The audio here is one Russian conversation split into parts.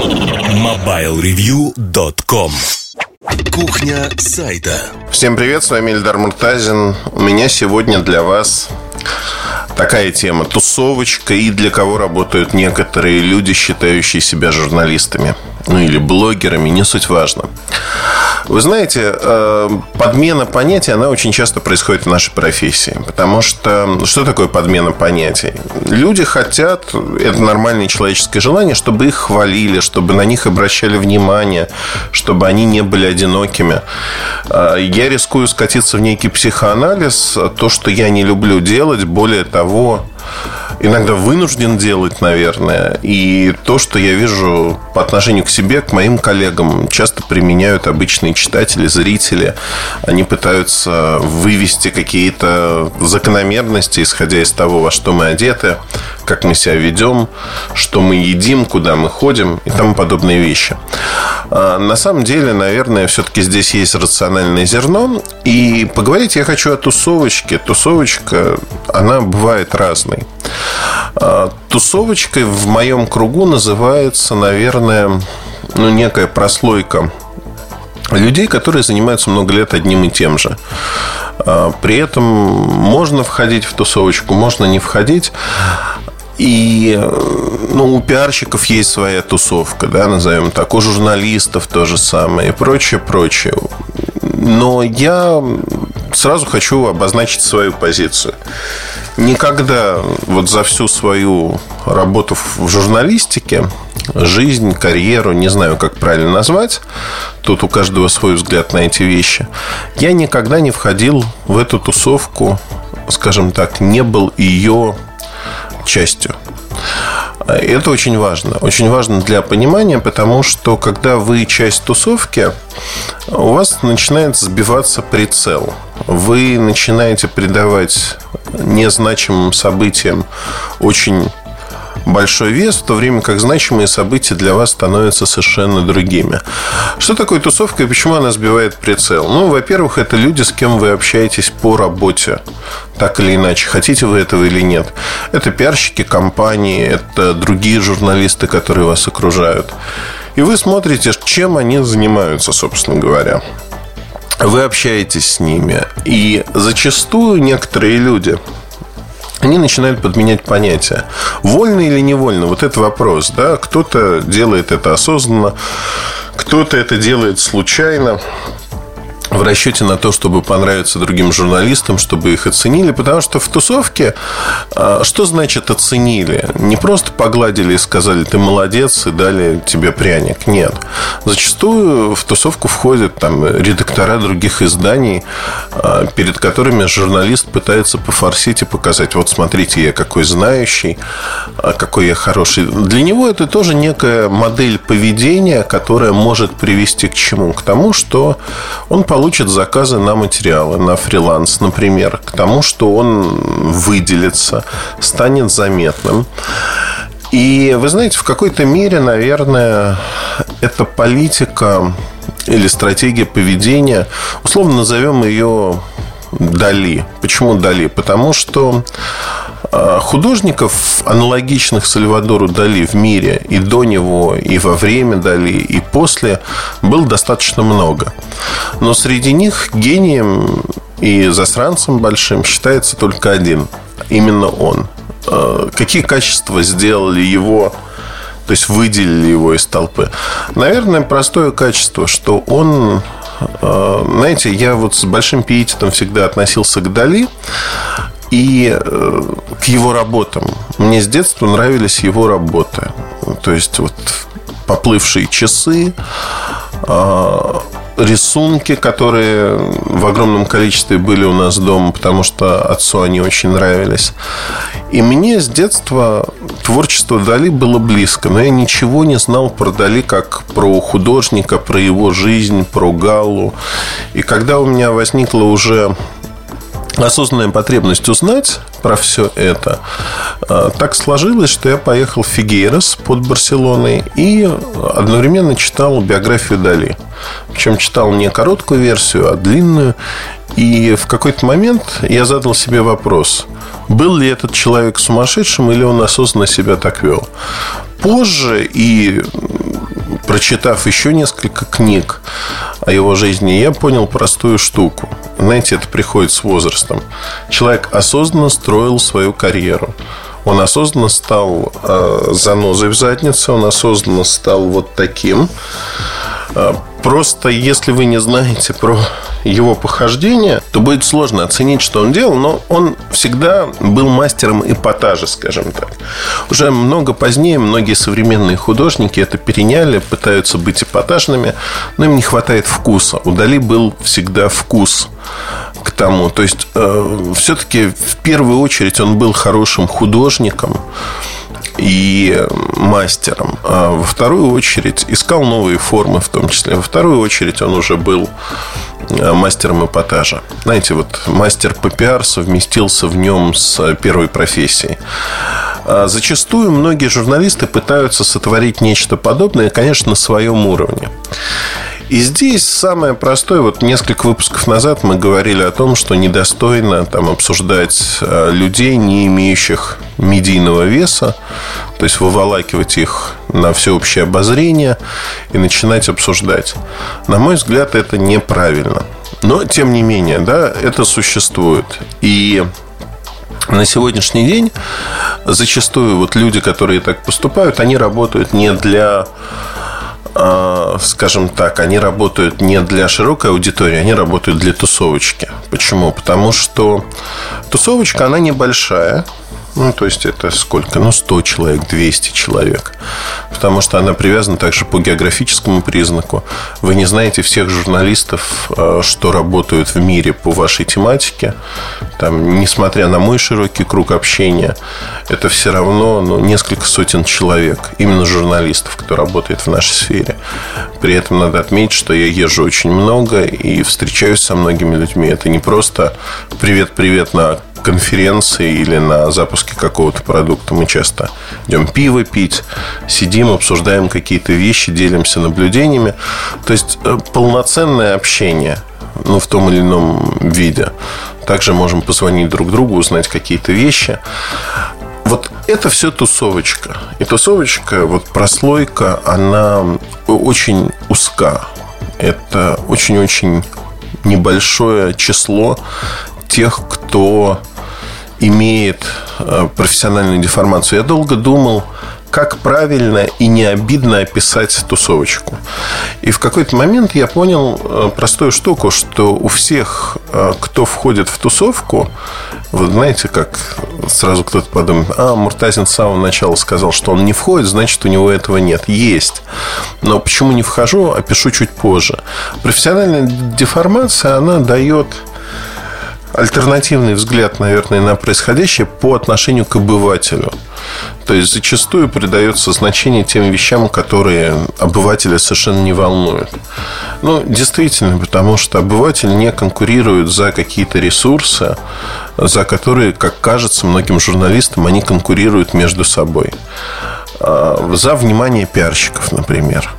MobileReview.com Кухня сайта. Всем привет, с вами Эльдар Муртазин. У меня сегодня для вас такая тема Тусовочка и для кого работают некоторые люди, считающие себя журналистами Ну или блогерами, не суть важно вы знаете, э, подмена понятий, она очень часто происходит в нашей профессии. Потому что что такое подмена понятий? Люди хотят, это нормальное человеческое желание, чтобы их хвалили, чтобы на них обращали внимание, чтобы они не были одинокими. Э, я рискую скатиться в некий психоанализ. То, что я не люблю делать, более того, иногда вынужден делать, наверное. И то, что я вижу по отношению к себе, к моим коллегам, часто применяют обычные читатели, зрители. Они пытаются вывести какие-то закономерности, исходя из того, во что мы одеты, как мы себя ведем, что мы едим, куда мы ходим и тому подобные вещи. А, на самом деле, наверное, все-таки здесь есть рациональное зерно. И поговорить я хочу о тусовочке. Тусовочка, она бывает разной. А, тусовочкой в моем кругу называется, наверное, ну, некая прослойка людей, которые занимаются много лет одним и тем же. А, при этом можно входить в тусовочку, можно не входить. И ну, у пиарщиков есть своя тусовка, да, назовем так, у журналистов то же самое и прочее, прочее. Но я сразу хочу обозначить свою позицию. Никогда вот за всю свою работу в журналистике, жизнь, карьеру, не знаю, как правильно назвать, тут у каждого свой взгляд на эти вещи, я никогда не входил в эту тусовку, скажем так, не был ее частью. Это очень важно. Очень важно для понимания, потому что когда вы часть тусовки, у вас начинает сбиваться прицел. Вы начинаете придавать незначимым событиям очень большой вес, в то время как значимые события для вас становятся совершенно другими. Что такое тусовка и почему она сбивает прицел? Ну, во-первых, это люди, с кем вы общаетесь по работе. Так или иначе, хотите вы этого или нет. Это пиарщики компании, это другие журналисты, которые вас окружают. И вы смотрите, чем они занимаются, собственно говоря вы общаетесь с ними. И зачастую некоторые люди они начинают подменять понятия. Вольно или невольно? Вот это вопрос. Да? Кто-то делает это осознанно, кто-то это делает случайно в расчете на то, чтобы понравиться другим журналистам, чтобы их оценили, потому что в тусовке а, что значит оценили? Не просто погладили и сказали, ты молодец, и дали тебе пряник. Нет. Зачастую в тусовку входят там редактора других изданий, а, перед которыми журналист пытается пофорсить и показать, вот смотрите, я какой знающий, а, какой я хороший. Для него это тоже некая модель поведения, которая может привести к чему? К тому, что он получит получит заказы на материалы, на фриланс, например, к тому, что он выделится, станет заметным. И вы знаете, в какой-то мере, наверное, эта политика или стратегия поведения, условно назовем ее Дали. Почему Дали? Потому что художников, аналогичных Сальвадору Дали в мире и до него, и во время Дали, и после, было достаточно много. Но среди них гением и засранцем большим считается только один. Именно он. А, какие качества сделали его то есть выделили его из толпы. Наверное, простое качество, что он а, знаете, я вот с большим пиететом всегда относился к Дали и э, к его работам. Мне с детства нравились его работы. То есть вот поплывшие часы, а, рисунки, которые в огромном количестве были у нас дома, потому что отцу они очень нравились. И мне с детства творчество Дали было близко, но я ничего не знал про Дали как про художника, про его жизнь, про Галлу. И когда у меня возникла уже осознанная потребность узнать про все это, а, так сложилось, что я поехал в Фигейрос под Барселоной и одновременно читал биографию Дали. Причем читал не короткую версию, а длинную. И в какой-то момент я задал себе вопрос, был ли этот человек сумасшедшим или он осознанно себя так вел. Позже и прочитав еще несколько книг о его жизни, я понял простую штуку. Знаете, это приходит с возрастом. Человек осознанно строил свою карьеру. Он осознанно стал э, занозой в заднице, он осознанно стал вот таким. Э, просто если вы не знаете про его похождения, то будет сложно оценить, что он делал, но он всегда был мастером эпатажа, скажем так. Уже много позднее многие современные художники это переняли, пытаются быть эпатажными, но им не хватает вкуса. У Дали был всегда вкус к тому. То есть, э, все-таки в первую очередь он был хорошим художником, и мастером. А во вторую очередь искал новые формы в том числе. Во вторую очередь он уже был мастером эпатажа. Знаете, вот мастер ППР совместился в нем с первой профессией. А зачастую многие журналисты пытаются сотворить нечто подобное, конечно, на своем уровне. И здесь самое простое, вот несколько выпусков назад мы говорили о том, что недостойно там обсуждать э, людей, не имеющих медийного веса, то есть выволакивать их на всеобщее обозрение и начинать обсуждать. На мой взгляд, это неправильно. Но, тем не менее, да, это существует. И на сегодняшний день зачастую вот люди, которые так поступают, они работают не для скажем так, они работают не для широкой аудитории, они работают для тусовочки. Почему? Потому что тусовочка, она небольшая, ну, то есть это сколько? Ну, 100 человек, 200 человек. Потому что она привязана также по географическому признаку. Вы не знаете всех журналистов, э, что работают в мире по вашей тематике. Там, несмотря на мой широкий круг общения, это все равно ну, несколько сотен человек, именно журналистов, кто работает в нашей сфере. При этом надо отметить, что я езжу очень много и встречаюсь со многими людьми. Это не просто привет-привет на конференции или на запуске какого-то продукта мы часто идем пиво пить, сидим, обсуждаем какие-то вещи, делимся наблюдениями. То есть э, полноценное общение ну, в том или ином виде. Также можем позвонить друг другу, узнать какие-то вещи. Вот это все тусовочка. И тусовочка, вот прослойка, она очень узка. Это очень-очень небольшое число тех, кто имеет э, профессиональную деформацию. Я долго думал, как правильно и не обидно описать тусовочку. И в какой-то момент я понял э, простую штуку, что у всех, э, кто входит в тусовку, вы знаете, как сразу кто-то подумает, а, Муртазин с самого начала сказал, что он не входит, значит, у него этого нет. Есть. Но почему не вхожу, опишу чуть позже. Профессиональная деформация, она дает альтернативный взгляд, наверное, на происходящее по отношению к обывателю. То есть зачастую придается значение тем вещам, которые обывателя совершенно не волнуют. Ну, действительно, потому что обыватель не конкурирует за какие-то ресурсы, за которые, как кажется многим журналистам, они конкурируют между собой. А, за внимание пиарщиков, например.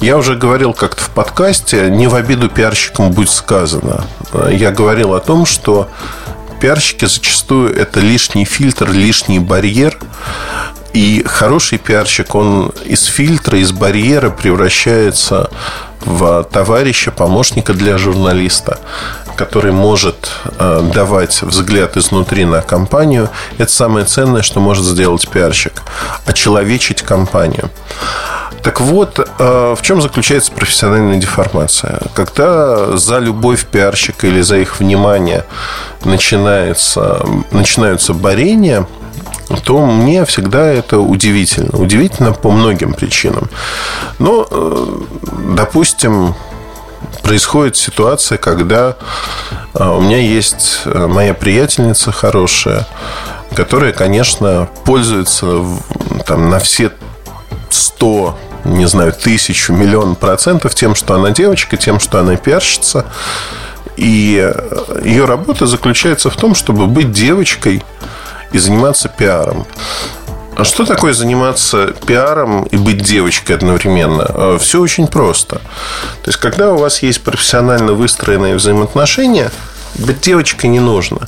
Я уже говорил как-то в подкасте, не в обиду пиарщикам будет сказано. Я говорил о том, что пиарщики зачастую это лишний фильтр, лишний барьер. И хороший пиарщик, он из фильтра, из барьера превращается в товарища, помощника для журналиста который может э, давать взгляд изнутри на компанию, это самое ценное, что может сделать пиарщик. Очеловечить компанию. Так вот, э, в чем заключается профессиональная деформация? Когда за любовь пиарщика или за их внимание начинается, начинаются борения, то мне всегда это удивительно. Удивительно по многим причинам. Но, э, допустим, происходит ситуация, когда а, у меня есть э, моя приятельница хорошая, которая, конечно, пользуется там, на все 100 не знаю, тысячу, миллион процентов тем, что она девочка, тем, что она пиарщица. И э, ее работа заключается в том, чтобы быть девочкой и заниматься пиаром. А что такое заниматься пиаром и быть девочкой одновременно? А, Все очень просто. То есть, когда у вас есть профессионально выстроенные взаимоотношения, Быть девочкой не нужно.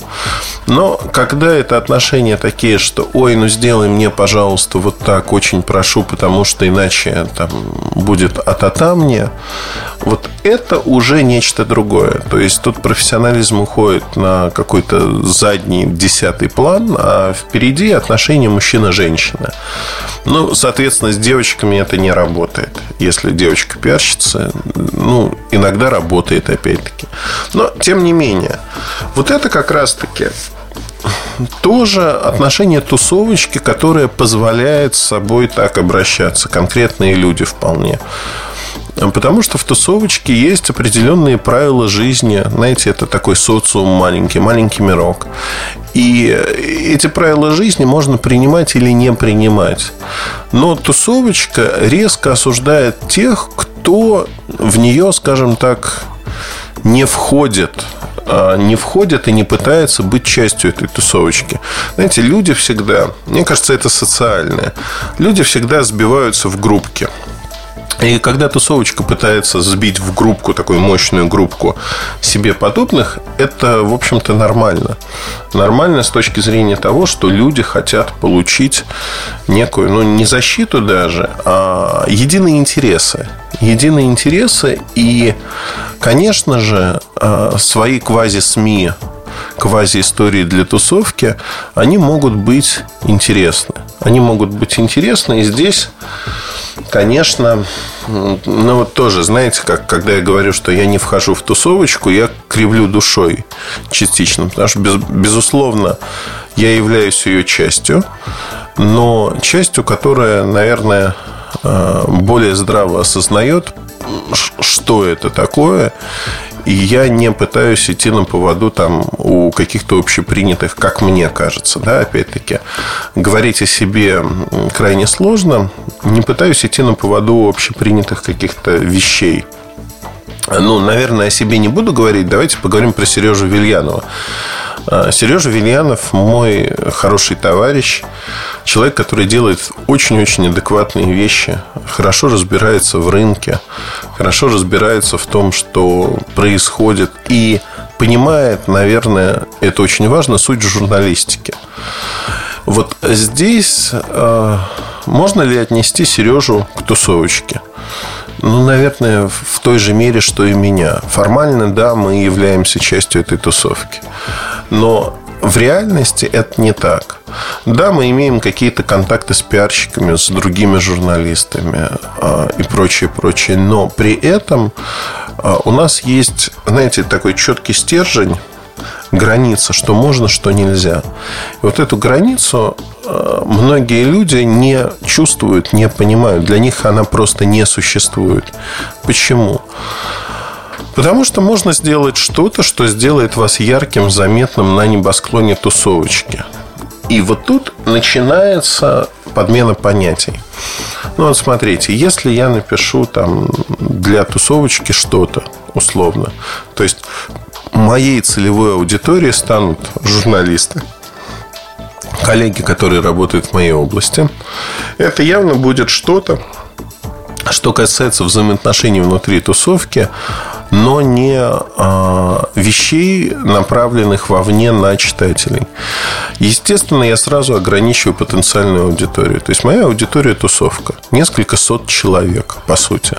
Но когда это отношения такие, что ой, ну сделай мне, пожалуйста, вот так, очень прошу, потому что иначе там будет а-та-та мне, вот это уже нечто другое. То есть тут профессионализм уходит на какой-то задний десятый план, а впереди отношения мужчина-женщина. Ну, соответственно, с девочками это не работает. Если девочка пиарщица, ну, иногда работает опять-таки. Но, тем не менее, вот это как раз-таки тоже отношение тусовочки, которое позволяет с собой так обращаться. Конкретные люди вполне. Потому что в тусовочке есть определенные правила жизни. Знаете, это такой социум маленький, маленький мирок. И эти правила жизни можно принимать или не принимать. Но тусовочка резко осуждает тех, кто в нее, скажем так, не входит не входит и не пытается быть частью этой тусовочки. Знаете, люди всегда, мне кажется, это социальное, люди всегда сбиваются в группки. И когда тусовочка пытается сбить в группку, такую мощную группку себе подобных, это, в общем-то, нормально. Нормально с точки зрения того, что люди хотят получить некую, ну, не защиту даже, а единые интересы. Единые интересы и, конечно же, а, свои квази-СМИ, квази-истории для тусовки, они могут быть интересны. Они могут быть интересны, и здесь конечно, ну вот тоже, знаете, как когда я говорю, что я не вхожу в тусовочку, я кривлю душой частично, потому что, без, безусловно, я являюсь ее частью, но частью, которая, наверное, э, более здраво осознает, что это такое и я не пытаюсь идти на поводу там у каких-то общепринятых, как мне кажется, да, опять-таки. Говорить о себе крайне сложно. Не пытаюсь идти на поводу общепринятых каких-то вещей. Ну, наверное, о себе не буду говорить. Давайте поговорим про Сережу Вильянова. А, Сережа Вильянов мой хороший товарищ, человек, который делает очень-очень адекватные вещи, хорошо разбирается в рынке, хорошо разбирается в том, что происходит и понимает, наверное, это очень важно, суть журналистики. Вот здесь э, можно ли отнести Сережу к тусовочке? Ну, наверное, в той же мере, что и меня. Формально, да, мы являемся частью этой тусовки. Но в реальности это не так. Да, мы имеем какие-то контакты с пиарщиками, с другими журналистами э, и прочее, прочее. Но при этом э, у нас есть, знаете, такой четкий стержень, граница, что можно, что нельзя. И вот эту границу э, многие люди не чувствуют, не понимают. Для них она просто не существует. Почему? Потому что можно сделать что-то, что сделает вас ярким, заметным на небосклоне тусовочки. И вот тут начинается подмена понятий. Ну вот смотрите, если я напишу там для тусовочки что-то условно, то есть моей целевой аудиторией станут журналисты, коллеги, которые работают в моей области, это явно будет что-то, что касается взаимоотношений внутри тусовки, но не а, вещей, направленных вовне на читателей. Естественно, я сразу ограничиваю потенциальную аудиторию. То есть моя аудитория тусовка. Несколько сот человек, по сути.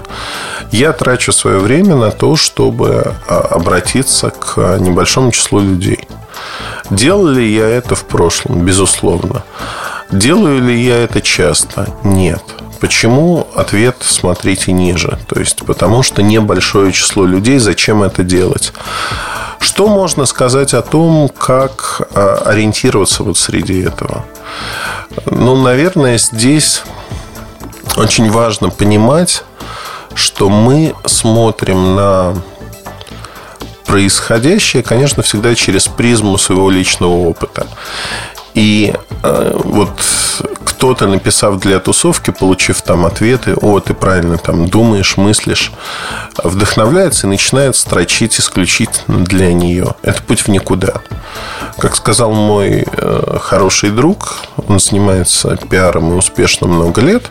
Я трачу свое время на то, чтобы а, обратиться к небольшому числу людей. Делал ли я это в прошлом? Безусловно. Делаю ли я это часто? Нет. Почему? Ответ смотрите ниже. То есть, потому что небольшое число людей, зачем это делать? Что можно сказать о том, как а, ориентироваться вот среди этого? Ну, наверное, здесь очень важно понимать, что мы смотрим на происходящее, конечно, всегда через призму своего личного опыта. И э, вот кто-то, написав для тусовки, получив там ответы, о, ты правильно там думаешь, мыслишь, вдохновляется и начинает строчить исключительно для нее. Это путь в никуда. Как сказал мой э, хороший друг, он занимается пиаром и успешно много лет,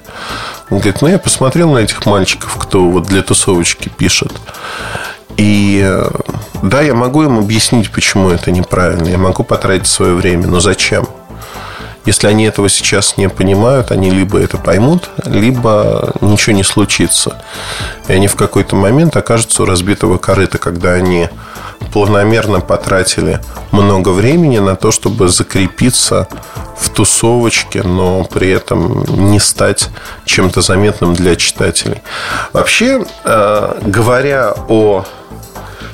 он говорит, ну, я посмотрел на этих мальчиков, кто вот для тусовочки пишет. И э, да, я могу им объяснить, почему это неправильно. Я могу потратить свое время, но зачем? Если они этого сейчас не понимают, они либо это поймут, либо ничего не случится. И они в какой-то момент окажутся у разбитого корыта, когда они планомерно потратили много времени на то, чтобы закрепиться в тусовочке, но при этом не стать чем-то заметным для читателей. Вообще, э, говоря о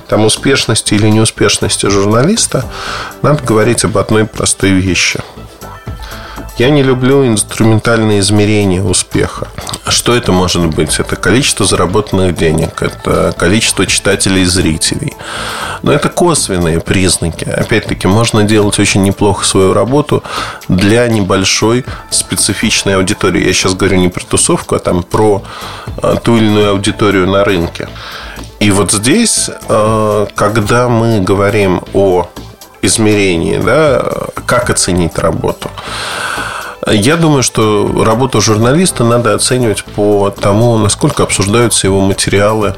там, успешности или неуспешности журналиста, надо говорить об одной простой вещи – я не люблю инструментальные измерения успеха. Что это может быть? Это количество заработанных денег, это количество читателей и зрителей. Но это косвенные признаки. Опять-таки, можно делать очень неплохо свою работу для небольшой специфичной аудитории. Я сейчас говорю не про тусовку, а там про а, ту или иную аудиторию на рынке. И вот здесь, а, когда мы говорим о измерении, да, как оценить работу. Я думаю, что работу журналиста надо оценивать по тому, насколько обсуждаются его материалы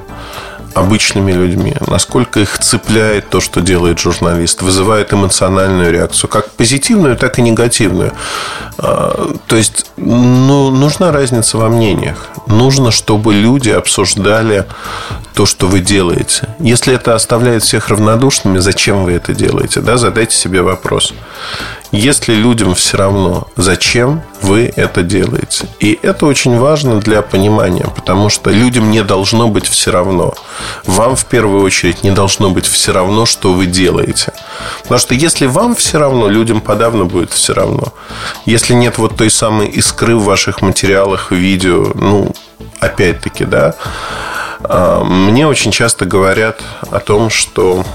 обычными людьми, насколько их цепляет то, что делает журналист, вызывает эмоциональную реакцию, как позитивную, так и негативную. А, то есть, ну, нужна разница во мнениях. Нужно, чтобы люди обсуждали то, что вы делаете. Если это оставляет всех равнодушными, зачем вы это делаете? Да? Задайте себе вопрос. Если людям все равно, зачем вы это делаете? И это очень важно для понимания, потому что людям не должно быть все равно. Вам в первую очередь не должно быть все равно, что вы делаете. Потому что если вам все равно, людям подавно будет все равно. Если нет вот той самой искры в ваших материалах, видео, ну, опять-таки, да, мне очень часто говорят о том, что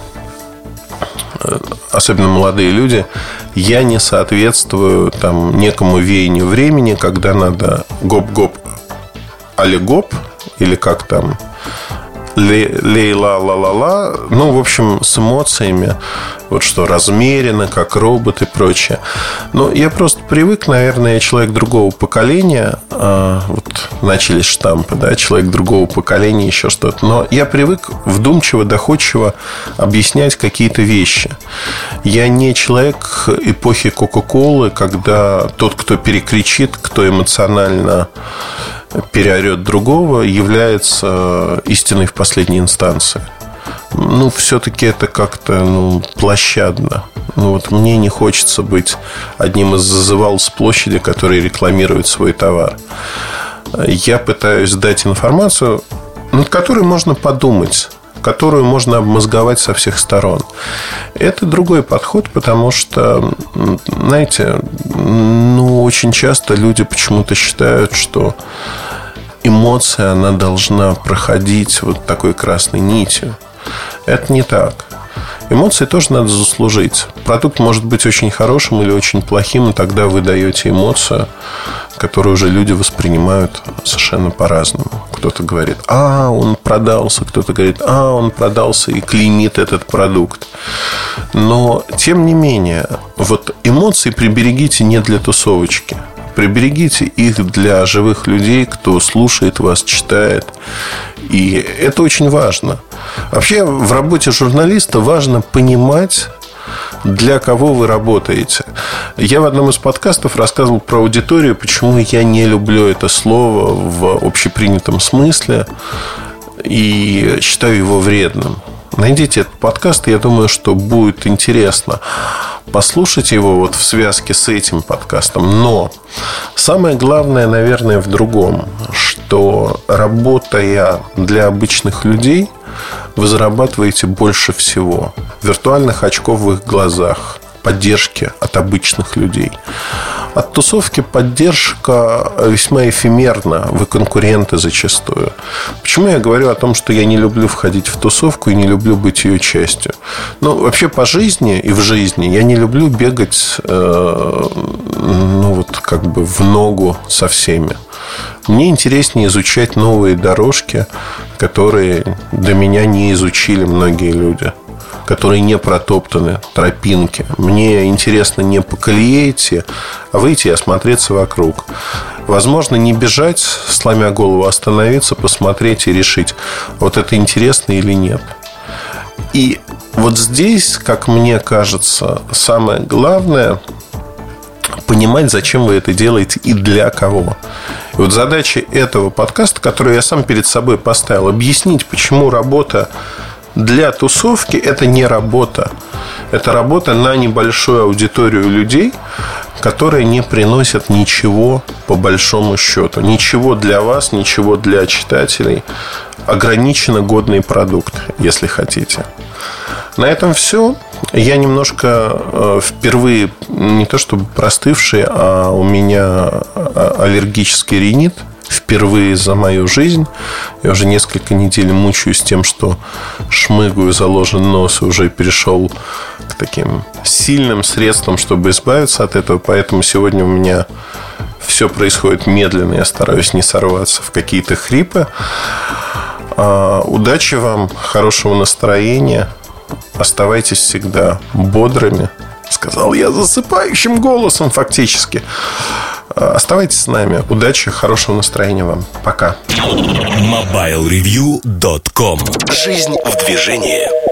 Э, особенно молодые люди, я не соответствую там некому веянию времени, когда надо гоп-гоп, али гоп, или как там, лейла ла ла ла Ну, в общем, с эмоциями. Вот что, размеренно, как робот и прочее. Но я просто привык, наверное, я человек другого поколения. А, вот начались штампы, да, человек другого поколения, еще что-то. Но я привык вдумчиво, доходчиво объяснять какие-то вещи. Я не человек эпохи Кока-Колы, когда тот, кто перекричит, кто эмоционально переорет другого, является истиной в последней инстанции. Ну, все-таки это как-то ну, площадно. Ну, вот мне не хочется быть одним из зазывал с площади, который рекламирует свой товар. Я пытаюсь дать информацию, над которой можно подумать которую можно обмозговать со всех сторон. Это другой подход, потому что, знаете, ну, очень часто люди почему-то считают, что эмоция, она должна проходить вот такой красной нитью. Это не так. Эмоции тоже надо заслужить. Продукт может быть очень хорошим или очень плохим, и тогда вы даете эмоцию, которую уже люди воспринимают совершенно по-разному. Кто-то говорит, а, он продался, кто-то говорит, а, он продался и клеймит этот продукт. Но, тем не менее, вот эмоции приберегите не для тусовочки. Приберегите их для живых людей, кто слушает вас, читает. И это очень важно. Вообще в работе журналиста важно понимать, для кого вы работаете. Я в одном из подкастов рассказывал про аудиторию, почему я не люблю это слово в общепринятом смысле и считаю его вредным. Найдите этот подкаст, я думаю, что будет интересно послушать его вот в связке с этим подкастом. Но самое главное, наверное, в другом, что работая для обычных людей, вы зарабатываете больше всего. Виртуальных очков в их глазах, поддержки от обычных людей. От тусовки поддержка весьма эфемерна. Вы конкуренты зачастую. Почему я говорю о том, что я не люблю входить в тусовку и не люблю быть ее частью? Ну, вообще по жизни и в жизни я не люблю бегать, э, ну, вот как бы в ногу со всеми. Мне интереснее изучать новые дорожки, которые до меня не изучили многие люди которые не протоптаны, тропинки. Мне интересно не по колее идти, а выйти и осмотреться вокруг. Возможно, не бежать, сломя голову, а остановиться, посмотреть и решить, вот это интересно или нет. И вот здесь, как мне кажется, самое главное понимать, зачем вы это делаете и для кого. И вот задача этого подкаста, которую я сам перед собой поставил, объяснить, почему работа для тусовки это не работа. Это работа на небольшую аудиторию людей, которые не приносят ничего по большому счету. Ничего для вас, ничего для читателей. Ограниченно годный продукт, если хотите. На этом все. Я немножко э, впервые не то чтобы простывший, а у меня а, аллергический ринит впервые за мою жизнь. Я уже несколько недель мучаюсь тем, что шмыгаю, заложен нос и уже перешел к таким сильным средствам, чтобы избавиться от этого. Поэтому сегодня у меня все происходит медленно. Я стараюсь не сорваться в какие-то хрипы. А, удачи вам, хорошего настроения. Оставайтесь всегда бодрыми. Сказал я засыпающим голосом фактически. Оставайтесь с нами. Удачи, хорошего настроения вам. Пока. MobileReview.com Жизнь в движении.